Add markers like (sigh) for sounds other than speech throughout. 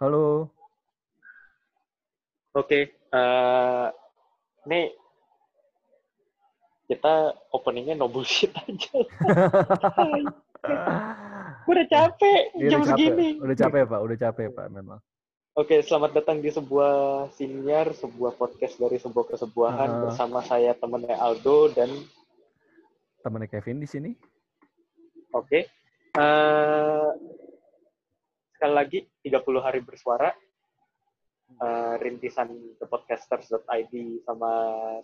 Halo. Oke. eh nih kita openingnya no bullshit aja. (laughs) Udah capek Iya, jam udah capek. segini. Udah capek, Pak. Udah capek, Pak, memang. Oke, selamat datang di sebuah siniar, sebuah podcast dari sebuah kesebuahan Ah. bersama saya temennya Aldo dan Temannya Kevin di sini. oke. eh sekali lagi 30 hari bersuara eh, rintisan thepodcasters.id sama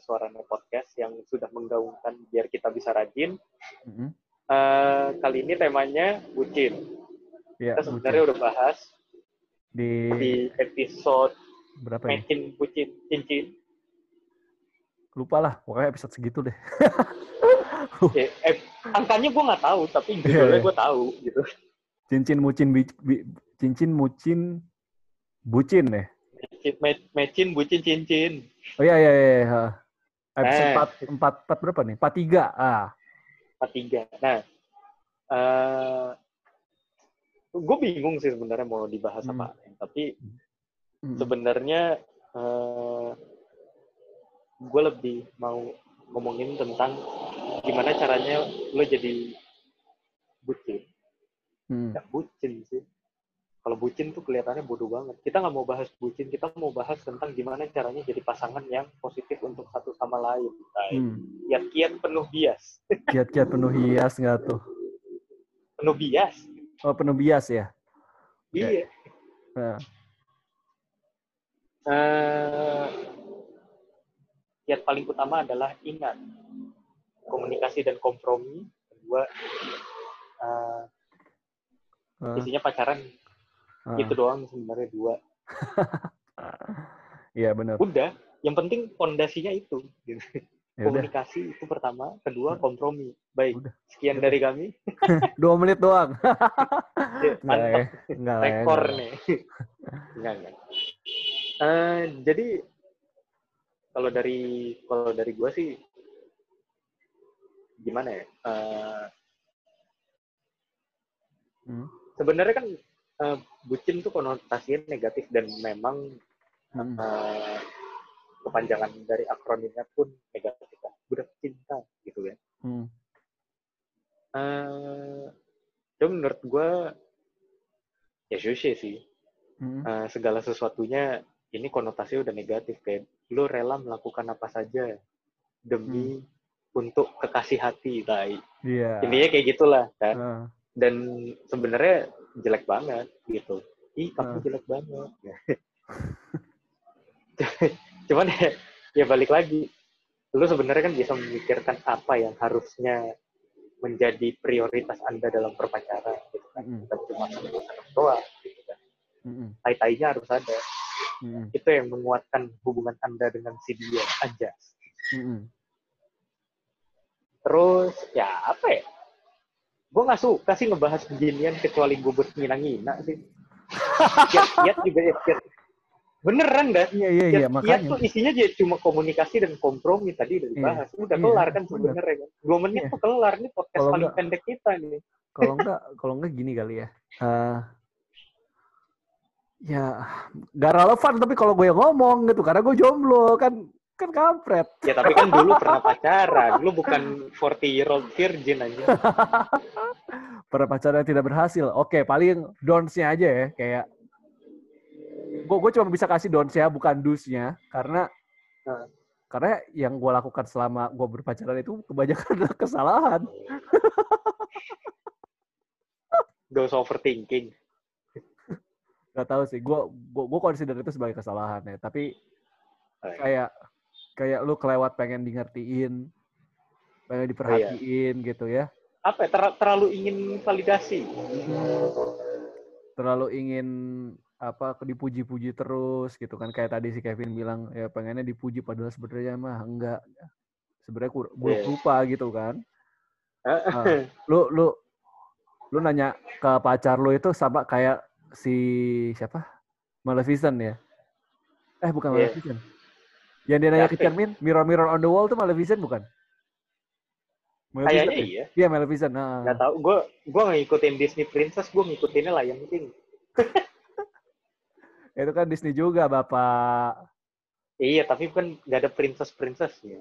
suaranya podcast yang sudah menggaungkan biar kita bisa rajin. Eh, kali ini temanya bucin. Iya, Kita sebenarnya udah bahas di, di episode berapa ya? Mecin Bucin Cincin. Lupa lah, pokoknya episode segitu deh. (laughs) Eh, eh, angkanya gue nggak tahu, tapi judulnya iya. gue tahu gitu. Cincin mucin bi, bi- cincin mucin bucin deh. Mecin, me- mecin bucin cincin. Oh iya iya iya. iya. Episode Eh. 4 4 4 berapa nih? 43. Ah. Empat tiga. Nah, eh gue bingung sih sebenarnya mau dibahas Hmm. apa, tapi Mm. sebenarnya eh gue lebih mau ngomongin tentang gimana caranya lo jadi bucin. Mm. Ya, bucin sih. Kalau bucin tuh kelihatannya bodoh banget. Kita nggak mau bahas bucin, kita mau bahas tentang gimana caranya jadi pasangan yang positif untuk satu sama lain. Kiat-kiat penuh bias. (laughs) Kiat-kiat penuh hias nggak tuh? Penuh bias. Oh penuh bias ya. Iya. Nah, Eh, kiat paling utama adalah ingat komunikasi dan kompromi. Kedua, eh, ah, isinya pacaran ah. itu doang sebenarnya dua. (laughs) Iya benar. Udah, yang penting fondasinya itu. gitu. Ya udah. Komunikasi itu pertama, kedua kompromi. Baik, Udah. sekian dari kami. (laughs) Dua menit doang. (laughs) Ya, Mantap, ya. Enggak ya, rekor enggak. nih. Enggak, enggak. Eh, jadi kalau dari kalau dari gua sih gimana ya? Eh, Hmm. sebenarnya kan eh, bucin tuh konotasinya negatif dan memang Hmm. eh, kepanjangan dari akronimnya pun negatif kan. Budak cinta gitu kan. Hmm. Eh, cuma menurut gua ya sushi sih. Hmm. Eh, segala sesuatunya ini konotasinya udah negatif kayak lu rela melakukan apa saja demi untuk kekasih hati tai Iya. intinya kayak gitulah kan Ah. dan sebenarnya jelek banget gitu ih kamu Ah. jelek banget (laughs) cuman ya, ya balik lagi lu sebenarnya kan bisa memikirkan apa yang harusnya menjadi prioritas anda dalam berpacaran gitu kan Mm-mm. bukan cuma senang doang gitu kan Mm-mm. tai-tainya harus ada Mm-mm. itu yang menguatkan hubungan anda dengan si dia aja Mm-mm. terus ya apa ya gue nggak suka sih ngebahas beginian kecuali gue buat ngina-ngina sih. (laughs) Kiat-kiat juga ya kiat. Beneran dah Iya iya iya makanya. tuh isinya dia cuma komunikasi dan kompromi tadi udah dibahas udah iya, kelar kan sebenarnya kan? Dua menit Iya. tuh kelar nih podcast Kalau paling enggak- pendek kita nih Kalau (laughs) enggak kalau enggak gini kali ya. Eh, ya gak relevan tapi kalau gue ngomong gitu karena gue jomblo kan kan kampret. ya tapi kan dulu pernah pacaran lu bukan 40 year old virgin aja (laughs) Pernah pacaran yang tidak berhasil. Oke, paling dons-nya aja ya kayak gue gue cuma bisa kasih dons-nya bukan dus-nya karena Nah. karena yang gue lakukan selama gue berpacaran itu kebanyakan adalah (laughs) kesalahan. (laughs) gak usah overthinking Gak tahu sih, gue gue gue consider itu sebagai kesalahan ya. Tapi kayak kayak lu kelewat pengen di ngertiin, pengen diperhatiin gitu ya. apa ya, ter- terlalu ingin validasi. Terlalu ingin apa dipuji-puji terus gitu kan. Kayak tadi si Kevin bilang ya pengennya dipuji padahal sebenarnya mah enggak. Sebenarnya kur- buruk Iya. lupa gitu kan. Nah, lu lu lu nanya ke pacar lu itu sama kayak si siapa? Maleficent ya? Eh bukan Iya. Maleficent yang dia nanya ke cermin mirror mirror on the wall tuh Maleficent bukan Maleficent Kayaknya ya? iya. Iya Maleficent. Nah. Nggak tahu. Gue gue ngikutin Disney Princess, gue ngikutinnya Lion King. (laughs) itu kan Disney juga bapak Iya, tapi kan nggak ada princess-princess ya.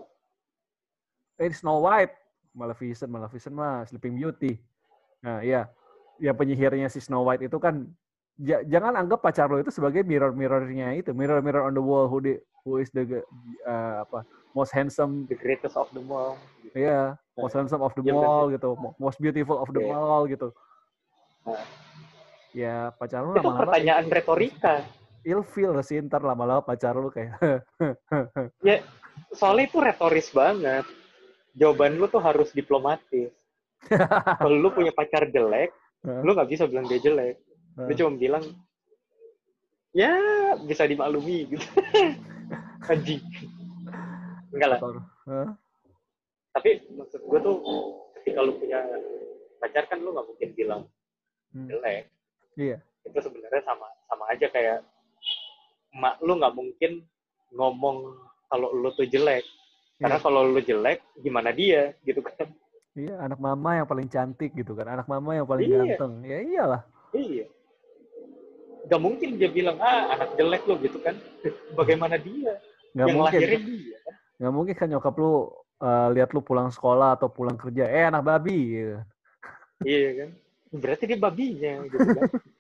eh Snow White Maleficent Maleficent mah Sleeping Beauty nah iya ya penyihirnya si Snow White itu kan ja- jangan anggap pacar lo itu sebagai mirror mirrornya itu mirror mirror on the wall who the, who is the uh, apa most handsome The greatest of them all. Iya, most handsome of the mall gitu, mo- most beautiful of the Iya. mall gitu. Nah. Ya pacar lu Itu lama-lama pertanyaan retorika. ilfeel sih ntar lama-lama pacar lu kayak (laughs) Ya, soalnya itu retoris banget. Jawaban lu tuh harus diplomatis. (laughs) Kalau lu punya pacar jelek, lu nggak bisa bilang dia jelek. Lu Hah? cuma bilang, ya bisa dimaklumi gitu. (laughs) Anjing. Enggak lah. Hah? Tapi maksud gue tuh, ketika lu punya pacar kan lu nggak mungkin bilang Hmm. jelek. Iya. Itu sebenarnya sama sama aja kayak mak lu nggak mungkin ngomong kalau lu tuh jelek. Karena Iya. kalau lu jelek, gimana dia gitu kan? Iya, anak mama yang paling cantik gitu kan, anak mama yang paling Iya. ganteng. Ya iyalah. Iya. Gak mungkin dia bilang, ah anak jelek lo gitu kan. (laughs) Bagaimana dia? Nggak yang mungkin. lahirin dia kan? Nggak mungkin kan nyokap lu eh, lihat lu pulang sekolah atau pulang kerja, eh anak babi gitu. Iya kan? Berarti dia babinya gitu kan. (laughs)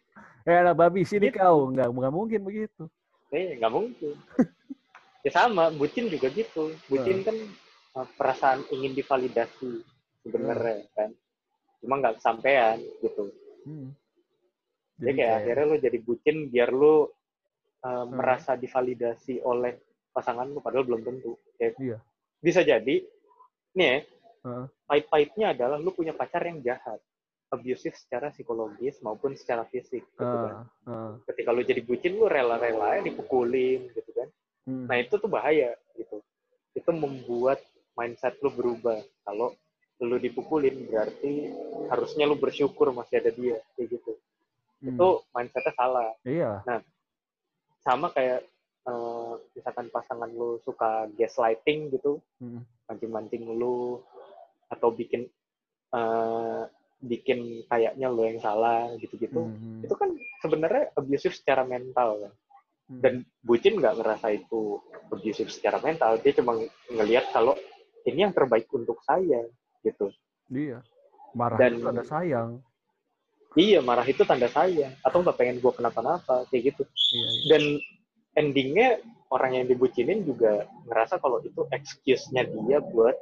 Eh anak babi sini Gitu. kau, nggak nggak mungkin begitu. Eh, nggak mungkin. ya sama, bucin juga gitu. Bucin kan uh, perasaan ingin divalidasi sebenarnya kan. Cuma nggak kesampaian gitu. Hmm. Jadi kayak akhirnya lu jadi bucin biar lu uh, merasa divalidasi oleh pasangan lu padahal belum tentu. Kayak Iya. Bisa jadi nih ya, Heeh. pahit-pahitnya adalah lu punya pacar yang jahat, abusive secara psikologis maupun secara fisik gitu kan. Ah. Ketika lu jadi bucin lu rela-rela dipukulin gitu kan. Hmm. Nah, itu tuh bahaya gitu. Itu membuat mindset lu berubah. Kalau lu dipukulin berarti harusnya lu bersyukur masih ada dia kayak gitu. Hmm. Itu mindsetnya salah. Iya. Sama kayak eh, misalkan pasangan lu suka gaslighting gitu, Hmm. mancing-mancing lu atau bikin eh, bikin kayaknya lu yang salah gitu-gitu. Hmm. Itu kan sebenarnya abusive secara mental kan. Hmm. Dan bucin nggak ngerasa itu abusive secara mental, dia cuma ngelihat kalau ini yang terbaik untuk saya gitu. Iya. Marah Dan- itu ada sayang. Iya, marah itu tanda sayang atau nggak pengen gue kenapa-napa kayak gitu. Iya, iya. Dan endingnya orang yang dibucinin juga ngerasa kalau itu excuse-nya dia buat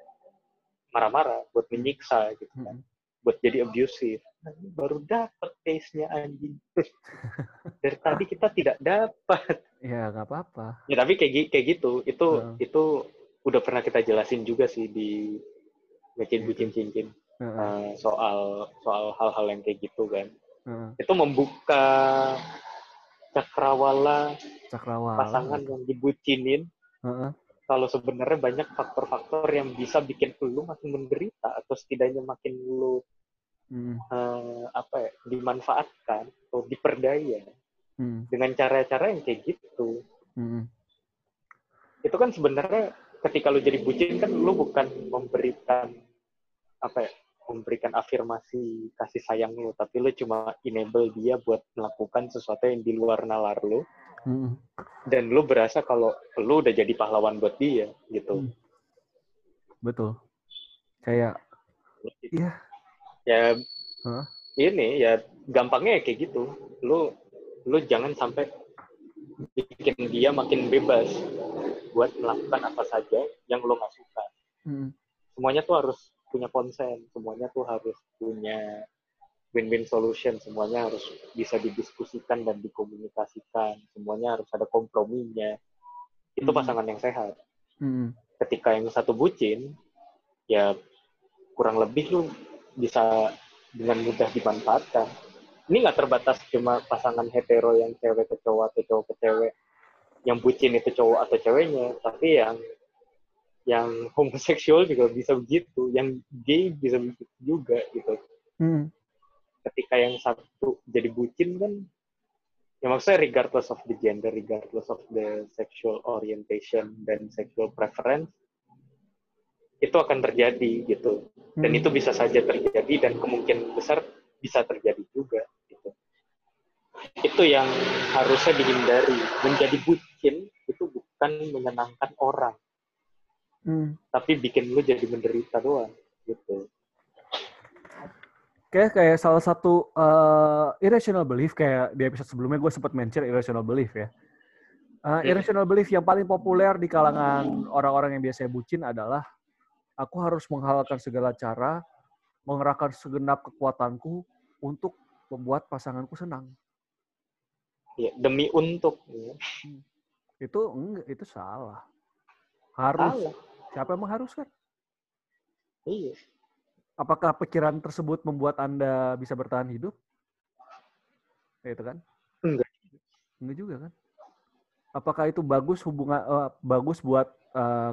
marah-marah, buat menyiksa gitu kan. Hmm. buat jadi abusive. Nah, ini baru dapet taste-nya anjing. (laughs) Dari tadi kita tidak dapat. Ya nggak apa-apa. Ya tapi kayak kayak gitu, itu Heeh. itu udah pernah kita jelasin juga sih di Mecin Gitu. Bucin Cincin Eh, soal soal hal-hal yang kayak gitu kan. Itu membuka cakrawala Cakrawala. pasangan yang dibucinin kalau sebenarnya banyak faktor-faktor yang bisa bikin lu makin menderita atau setidaknya makin lu Hmm. eh, apa ya, dimanfaatkan atau diperdaya Hmm. dengan cara-cara yang kayak gitu. Hmm. Itu kan sebenarnya ketika lu jadi bucin kan lu bukan memberikan apa ya, memberikan afirmasi kasih sayang lu, tapi lu cuma enable dia buat melakukan sesuatu yang di luar nalar lu Hmm. dan lu berasa kalau lu udah jadi pahlawan buat dia gitu. Hmm. Betul. Kayak Iya. Ya Hah? ini ya gampangnya ya kayak gitu. Lu lu jangan sampai bikin dia makin bebas buat melakukan apa saja yang lo nggak suka. hmm. Semuanya tuh harus punya konsen, semuanya tuh harus punya win-win solution, semuanya harus bisa didiskusikan dan dikomunikasikan, semuanya harus ada komprominya. Itu Hmm. pasangan yang sehat. Hmm. Ketika yang satu bucin, ya kurang lebih lu bisa dengan mudah dimanfaatkan. Ini nggak terbatas cuma pasangan hetero yang cewek ke cowok atau cowok ke cewek. Yang bucin itu cowok atau ceweknya, tapi yang yang homoseksual juga bisa begitu, yang gay bisa begitu juga gitu. Hmm. Ketika yang satu jadi bucin kan, ya maksudnya regardless of the gender, regardless of the sexual orientation dan sexual preference, itu akan terjadi gitu dan Hmm. itu bisa saja terjadi dan kemungkinan besar bisa terjadi juga gitu itu yang harusnya dihindari. Menjadi bucin itu bukan menyenangkan orang, Hmm. tapi bikin lu jadi menderita doang gitu. Kayak kayak salah satu uh, irrational belief kayak di episode sebelumnya gue sempat mention irrational belief ya. Uh, Hmm. irrational belief yang paling populer di kalangan orang-orang yang biasanya bucin adalah aku harus menghalalkan segala cara, mengerahkan segenap kekuatanku untuk membuat pasanganku senang. Ya, demi untuk ya. Itu enggak, itu salah. Harus. Salah. Siapa yang mengharuskan? Iya. Apakah pikiran tersebut membuat Anda bisa bertahan hidup? Itu kan? Enggak. Enggak juga kan? Apakah itu bagus hubungan eh, bagus buat eh,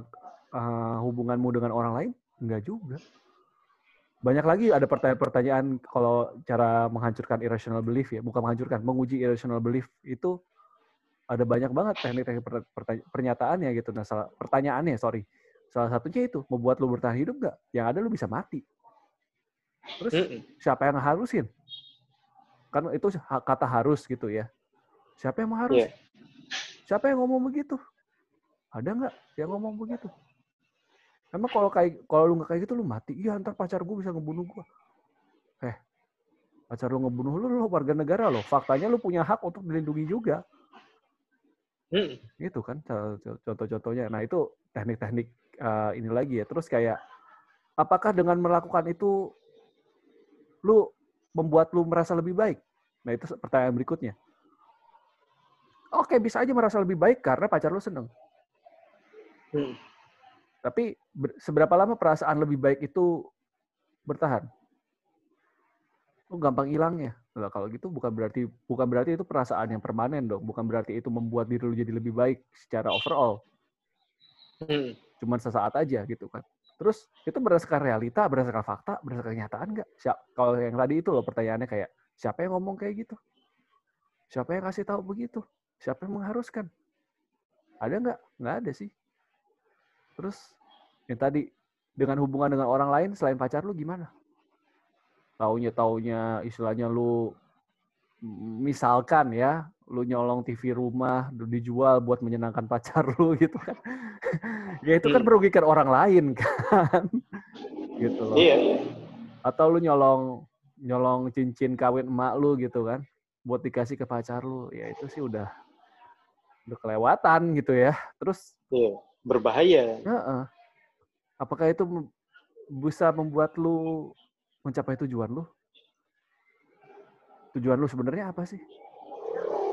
eh, hubunganmu dengan orang lain? Enggak juga. Banyak lagi ada pertanyaan-pertanyaan kalau cara menghancurkan irrational belief ya, bukan menghancurkan, menguji irrational belief itu ada banyak banget teknik-teknik per- pertanya- pernyataannya gitu. Nah, salah, pertanyaannya, sorry. Salah satunya itu, membuat lu bertahan hidup nggak? Yang ada lu bisa mati. Terus siapa yang harusin? Kan itu kata harus gitu ya. Siapa yang mengharus? Iya. Siapa yang ngomong begitu? Ada nggak yang ngomong begitu? Emang kalau kayak kalau lu nggak kayak gitu lu mati. Iya, ntar pacar gue bisa ngebunuh gue. Eh, pacar lu ngebunuh lu, lu warga negara lo. Faktanya lu punya hak untuk dilindungi juga. Mm-mm. Itu kan co- co- contoh-contohnya. Nah itu teknik-teknik eh, ini lagi ya. Terus kayak apakah dengan melakukan itu lu membuat lu merasa lebih baik? Nah itu pertanyaan berikutnya. Oke bisa aja merasa lebih baik karena pacar lu seneng. Mm. Tapi ber- seberapa lama perasaan lebih baik itu bertahan? Lu gampang hilangnya. Nah, kalau gitu bukan berarti bukan berarti itu perasaan yang permanen dong. Bukan berarti itu membuat diri lu jadi lebih baik secara overall. Mm. Cuman sesaat aja gitu kan. Terus itu berdasarkan realita, berdasarkan fakta, berdasarkan kenyataan nggak? Kalau yang tadi itu loh pertanyaannya kayak siapa yang ngomong kayak gitu? Siapa yang kasih tahu begitu? Siapa yang mengharuskan? Ada nggak? Nggak ada sih. Terus yang tadi dengan hubungan dengan orang lain selain pacar lu gimana? Taunya taunya istilahnya lu misalkan ya, lu nyolong TV rumah dijual buat menyenangkan pacar lu (laughs) gitu kan. ya itu kan Hmm. merugikan orang lain (laughs) kan. gitu loh. Iya. Atau lu nyolong nyolong cincin kawin emak lu gitu kan buat dikasih ke pacar lu. Ya itu sih udah udah kelewatan gitu ya. Terus Iya. Berbahaya. Heeh. Apakah itu bisa membuat lu mencapai tujuan lu? Tujuan lu sebenarnya apa sih?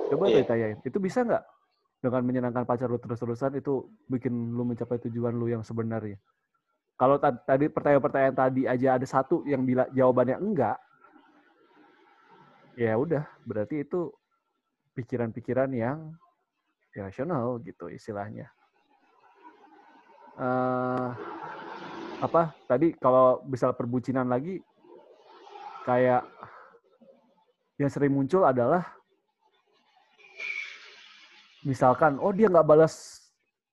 Coba tuh ditanyain. Itu bisa nggak dengan menyenangkan pacar lu terus-terusan itu bikin lu mencapai tujuan lu yang sebenarnya? Kalau ta- tadi pertanyaan-pertanyaan tadi aja ada satu yang bila jawabannya enggak, ya udah berarti itu pikiran-pikiran yang irasional gitu istilahnya. eh apa tadi kalau misal perbucinan lagi kayak yang sering muncul adalah misalkan oh dia nggak balas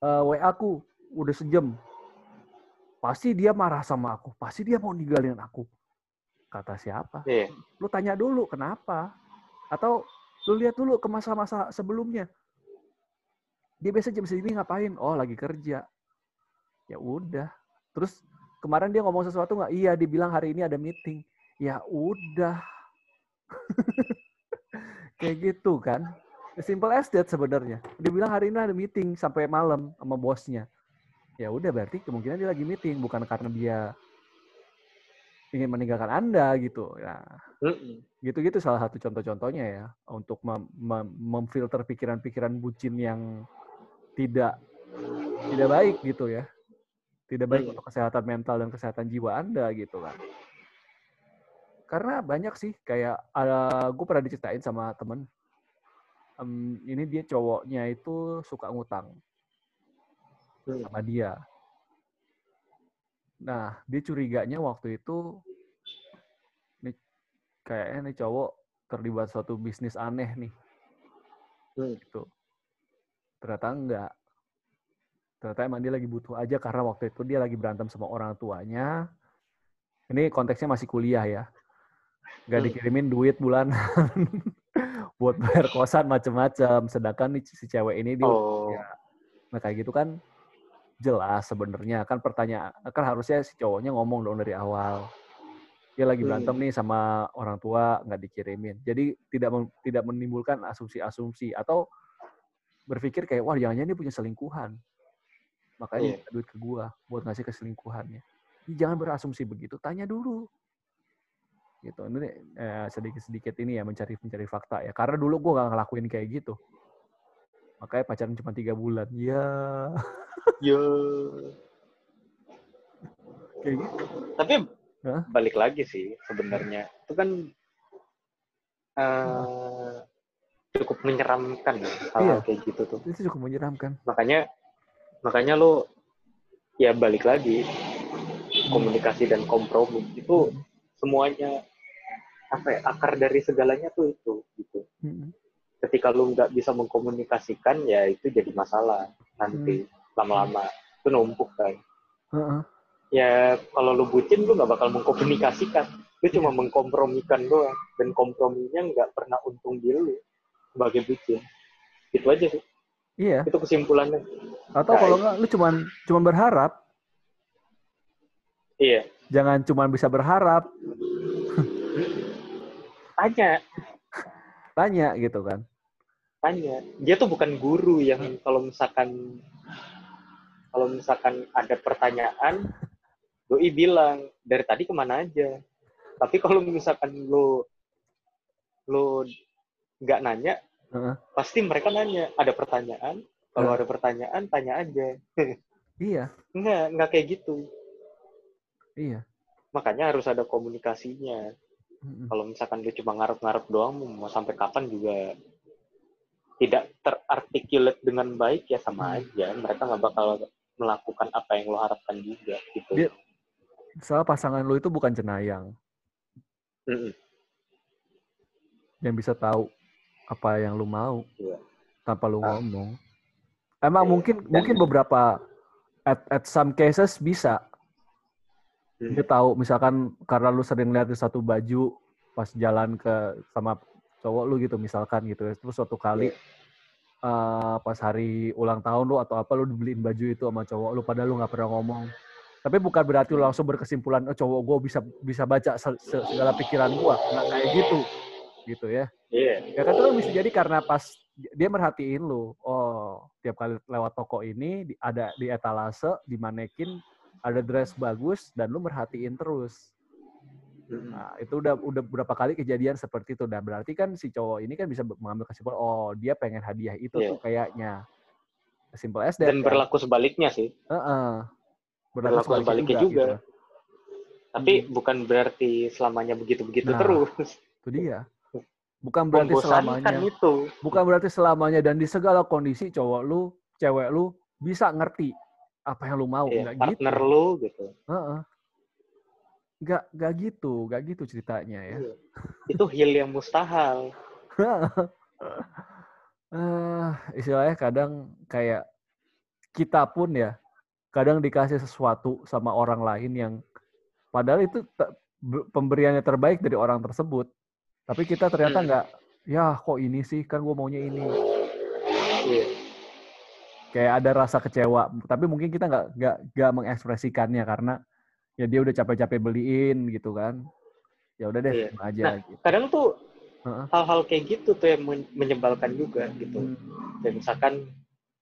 eh, WA aku udah sejam. Pasti dia marah sama aku pasti dia mau ninggalin aku. Kata siapa? Iya. lu tanya dulu kenapa? Atau lu lihat dulu ke masa-masa sebelumnya. Dia biasa jam segini ngapain? Oh lagi kerja. Ya udah. Terus kemarin dia ngomong sesuatu nggak? Iya dibilang hari ini ada meeting. Ya udah (laughs) kayak gitu kan. Simple as that sebenarnya. Dia bilang hari ini ada meeting sampai malam sama bosnya. Ya udah berarti kemungkinan dia lagi meeting bukan karena dia ingin meninggalkan anda gitu. Ya gitu-gitu salah satu contoh-contohnya ya untuk mem- mem- memfilter pikiran-pikiran bucin yang tidak tidak baik gitu ya. Tidak baik Hmm. untuk kesehatan mental dan kesehatan jiwa anda gitu kan karena banyak sih kayak ada gue pernah diceritain sama temen. Em, ini dia cowoknya itu suka ngutang Hmm. sama dia. Nah dia curiganya waktu itu nih kayaknya nih cowok terlibat suatu bisnis aneh nih. Hmm. gitu. Ternyata enggak. Ternyata emang dia lagi butuh aja karena waktu itu dia lagi berantem sama orang tuanya. Ini konteksnya masih kuliah ya nggak Hmm. dikirimin duit bulanan (laughs) buat bayar kosan macem-macem. Sedangkan si cewek ini dia Oh, ya, nah kayak gitu kan jelas sebenarnya kan pertanyaan kan harusnya si cowoknya ngomong dong dari awal. Dia lagi berantem Hmm. nih sama orang tua nggak dikirimin. Jadi tidak tidak menimbulkan asumsi-asumsi atau berpikir kayak wah jangan-jangan dia punya selingkuhan. Makanya minta duit ke gua buat ngasih ke selingkuhannya. Jangan berasumsi begitu, tanya dulu. Gitu. Ini eh, sedikit-sedikit ini ya mencari mencari fakta ya. Karena dulu gua nggak ngelakuin kayak gitu. Makanya pacaran cuma tiga bulan. Ya, yo. kayak gitu. Tapi Hah? balik lagi sih sebenarnya itu kan eh, cukup menyeramkan ya hal-hal Iya. kayak gitu tuh. Itu cukup menyeramkan. Makanya makanya lo ya balik lagi komunikasi dan kompromi itu semuanya apa ya akar dari segalanya tuh itu gitu. Mm-mm. Ketika lo nggak bisa mengkomunikasikan ya itu jadi masalah nanti lama-lama. Itu numpuk kan. Heeh. ya kalau lu bucin lu nggak bakal mengkomunikasikan. Lu cuma mengkompromikan doang. Dan komprominya nggak pernah untung di lu sebagai bucin. Itu aja sih. Iya. itu kesimpulannya. Atau Nah, kalau nggak lu cuman cuman berharap, iya. Jangan cuman bisa berharap, (laughs) tanya tanya gitu kan. tanya dia tuh bukan guru yang kalau misalkan kalau misalkan ada pertanyaan doi bilang dari tadi ke mana aja tapi kalau misalkan lu lu nggak nanya Heeh. pasti mereka nanya ada pertanyaan kalau Heeh. ada pertanyaan tanya aja (laughs) Iya, Enggak, enggak kayak gitu. iya. Makanya harus ada komunikasinya. Mm-mm. Kalau misalkan lu cuma ngarep-ngarep doang, mau sampai kapan juga tidak terarticulate dengan baik, ya sama aja. Mereka nggak bakal melakukan apa yang lo harapkan juga. Gitu. Dia- Soal pasangan lu itu bukan cenayang Mm-mm. yang bisa tahu apa yang lu mau Iya. tanpa lu Ah. ngomong. Emang Iya. mungkin mungkin beberapa at at some cases bisa Hmm. dia tahu misalkan karena lu sering lihat satu baju pas jalan ke sama cowok lu gitu misalkan gitu. Terus suatu kali eh, pas hari ulang tahun lu atau apa lu dibeliin baju itu sama cowok lu padahal lu nggak pernah ngomong. Tapi bukan berarti lu langsung berkesimpulan oh cowok gue bisa bisa baca se- se- segala pikiran gua. Nggak kayak gitu gitu ya. Iya. ya kan itu kan bisa jadi karena pas dia merhatiin lu oh tiap kali lewat toko ini ada di etalase di manekin ada dress bagus dan lu merhatiin terus nah itu udah udah berapa kali kejadian seperti itu dan berarti kan si cowok ini kan bisa mengambil kesimpulan oh dia pengen hadiah itu Iya. tuh kayaknya simple as that Dan kan? berlaku sebaliknya sih. Heeh. Berlaku sebaliknya juga. Tapi bukan berarti selamanya begitu-begitu Hmm. Nah, terus. gitu. itu dia bukan berarti Membosankan selamanya itu. bukan berarti selamanya dan di segala kondisi cowok lu cewek lu bisa ngerti apa yang lu mau Iya, nggak gitu partner lu gitu. Heeh. nggak nggak gitu nggak gitu ceritanya ya Iya. Itu heal yang mustahil. (laughs) eh istilahnya kadang kayak kita pun ya kadang dikasih sesuatu sama orang lain yang padahal itu te- pemberiannya terbaik dari orang tersebut tapi kita ternyata Hmm. nggak ya kok ini sih kan gue maunya ini Iya. Kayak ada rasa kecewa tapi mungkin kita nggak nggak nggak mengekspresikannya karena ya dia udah capek-capek beliin gitu kan ya udah deh Iya. aja Nah, gitu Kadang tuh hal-hal kayak gitu tuh yang men- menyebalkan juga gitu. Hmm. Dan misalkan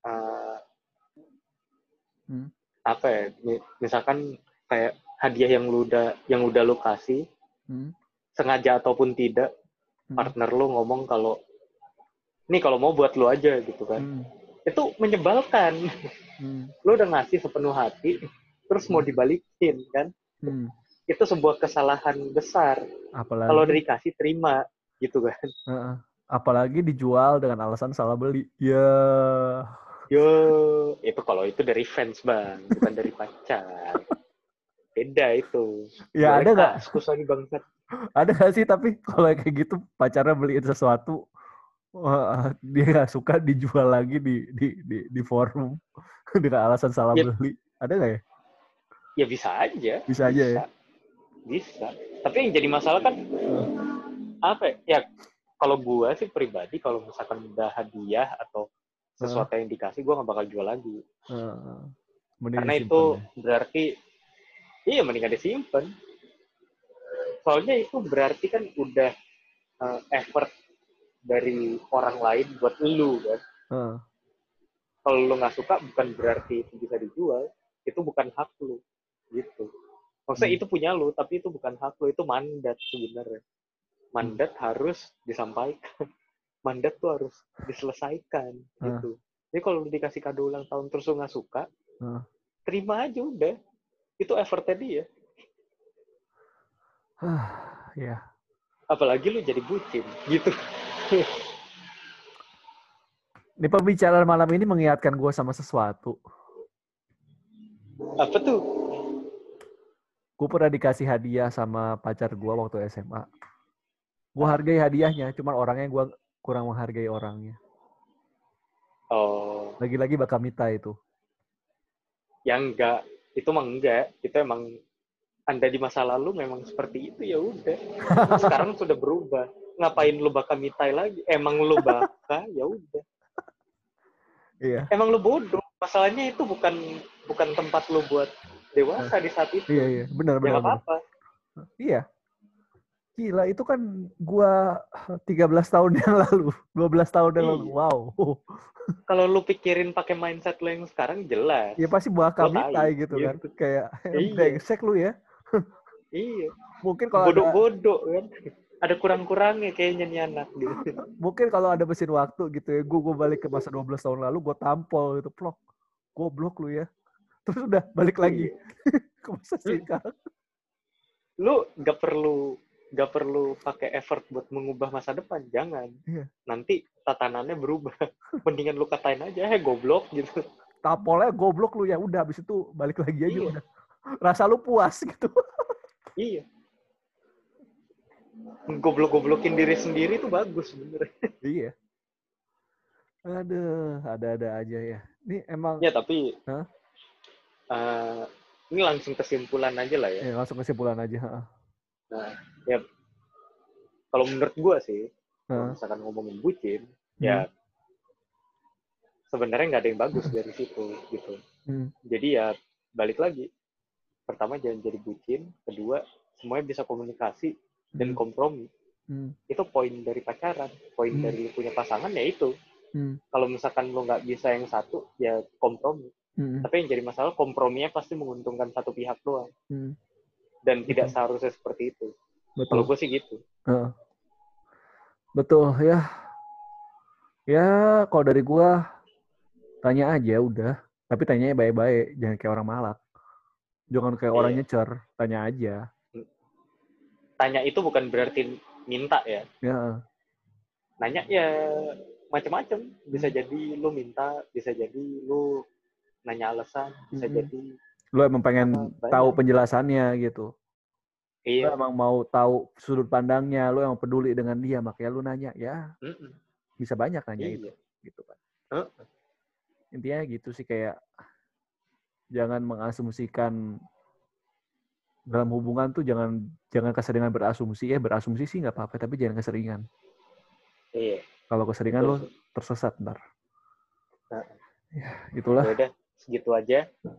eh, Hmm. apa ya? mi- Misalkan kayak hadiah yang lu udah yang udah lu kasih Hmm. sengaja ataupun tidak Hmm. partner lu ngomong kalau ini kalau mau buat lu aja gitu kan. Hmm. Itu menyebalkan. Hmm. Lu udah ngasih sepenuh hati terus mau dibalikin kan. Hmm. Itu sebuah kesalahan besar. apalagi Kalau dikasih terima gitu kan. Heeh. apalagi dijual dengan alasan salah beli ya Yo, itu kalau itu dari fans bang, bukan dari pacar. Beda itu. ya ada nggak lagi bangsat. ada nggak sih tapi kalau kayak gitu pacarnya beliin sesuatu wah, dia nggak suka dijual lagi di di di, di forum (laughs) dengan alasan salah Ya. beli. Ada nggak ya? Ya bisa aja. bisa aja ya? Bisa. Tapi yang jadi masalah kan apa ya? ya kalau gue sih pribadi kalau misalkan udah hadiah atau sesuatu yang dikasih gue nggak bakal jual lagi. Uh, karena itu berarti iya mendingan disimpan. Soalnya itu berarti kan udah uh, effort dari orang lain buat lu kan? Uh, kalau lu nggak suka bukan berarti itu bisa dijual itu bukan hak lu gitu. Maksudnya Hmm. itu punya lu tapi itu bukan hak lu itu mandat sebenarnya. Mandat harus disampaikan. (laughs) Mandat tuh harus diselesaikan Ah. gitu. Jadi kalau lu dikasih kado ulang tahun terus lu nggak suka Ah. terima aja udah. Itu effortnya dia ya. apalagi lu jadi bucin gitu Ini pembicaraan malam ini mengingatkan gue sama sesuatu. apa tuh Gue pernah dikasih hadiah sama pacar gue waktu SMA. Gue hargai hadiahnya, cuman orangnya gue kurang menghargai orangnya. oh Lagi-lagi bakal mita itu. yang enggak itu mah enggak itu emang anda di masa lalu memang seperti itu ya udah (laughs) sekarang sudah berubah ngapain lu bakal mitai lagi emang lu baka ya udah Iya. emang lu bodoh masalahnya itu bukan bukan tempat lu buat dewasa di saat itu Iya, iya. Benar, ya benar. benar. apa-apa Iya. Gila, itu kan gua 13 tahun yang lalu, 12 tahun yang lalu. Iya. Wow. kalau lu pikirin pakai mindset lu yang sekarang jelas Ya pasti bakal mitai gitu kan. gitu. Kayak Iya. brengsek lu ya. iya Mungkin kalau ada, bodoh-bodoh kan ada kurang-kurangnya kayaknya nih anak gitu mungkin kalau ada mesin waktu gitu ya, gua gua balik ke masa 12 tahun lalu, gua tampol gitu, plok. Goblok lu ya. Terus udah balik lagi Iya. (laughs) ke masa sekarang. lu nggak perlu nggak perlu pakai effort buat mengubah masa depan jangan Iya. nanti tatanannya berubah (laughs) mendingan lu katain aja eh goblok gitu Tampolnya goblok lu ya, udah habis itu balik lagi aja Iya. udah. Rasa lu puas gitu. (laughs) iya goblok-goblokin diri sendiri tuh bagus sebenarnya (laughs) iya. Aduh, ada-ada aja ya. Ini emang ya tapi Hah? eh, ini langsung kesimpulan aja lah ya ya, langsung kesimpulan aja. nah ya kalau menurut gua sih Ha. misalkan ngomongin bucin Hmm. ya sebenarnya nggak ada yang bagus dari situ gitu Hmm. jadi ya balik lagi pertama jangan jadi bucin kedua semuanya bisa komunikasi dan Hmm. kompromi Hmm. itu poin dari pacaran poin Hmm. dari punya pasangan ya itu Hmm. kalau misalkan lo nggak bisa yang satu ya kompromi Hmm. tapi yang jadi masalah komprominya pasti menguntungkan satu pihak doang Hmm. dan tidak Betul. seharusnya seperti itu Betul. kalau gue sih gitu Heeh. Betul ya. Ya, kalau dari gua tanya aja udah. Tapi tanyanya baik-baik, jangan kayak orang malak. Jangan kayak orang Iya. nyecer, tanya aja. Tanya itu bukan berarti minta ya Ya, nanya ya macam-macam bisa jadi lu minta bisa jadi lu nanya alasan bisa Mhm. jadi lu emang pengen Banyak. tahu penjelasannya gitu. Lu iya emang mau tahu sudut pandangnya, lu emang peduli dengan dia, makanya lu nanya. Ya, Mm-mm. bisa banyak nanya itu iya gitu kan. Heeh. Intinya gitu sih kayak jangan mengasumsikan dalam hubungan tuh jangan jangan keseringan berasumsi. Ya berasumsi sih nggak apa-apa tapi jangan keseringan. Iya. Kalau keseringan betul lo tersesat ntar. Heeh. ya itulah. Ya udah segitu aja.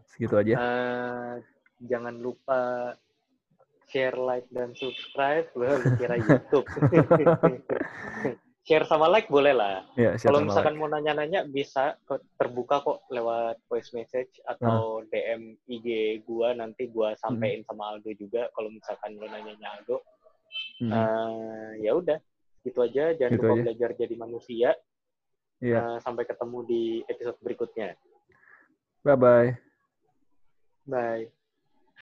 Segitu aja. Eh, jangan lupa share like dan subscribe. Lu kira YouTube (laughs) share sama like boleh lah. Ya kalau misalkan like. mau nanya-nanya bisa terbuka kok lewat voice message atau DM IG gua. Nanti gua sampein sama Aldo juga kalau misalkan lo nanya Aldo. Mhm. Eh, ya udah. Gitu aja. Jangan Gitu lupa aja. belajar jadi manusia. Iya. Eh, sampai ketemu di episode berikutnya. Bye bye bye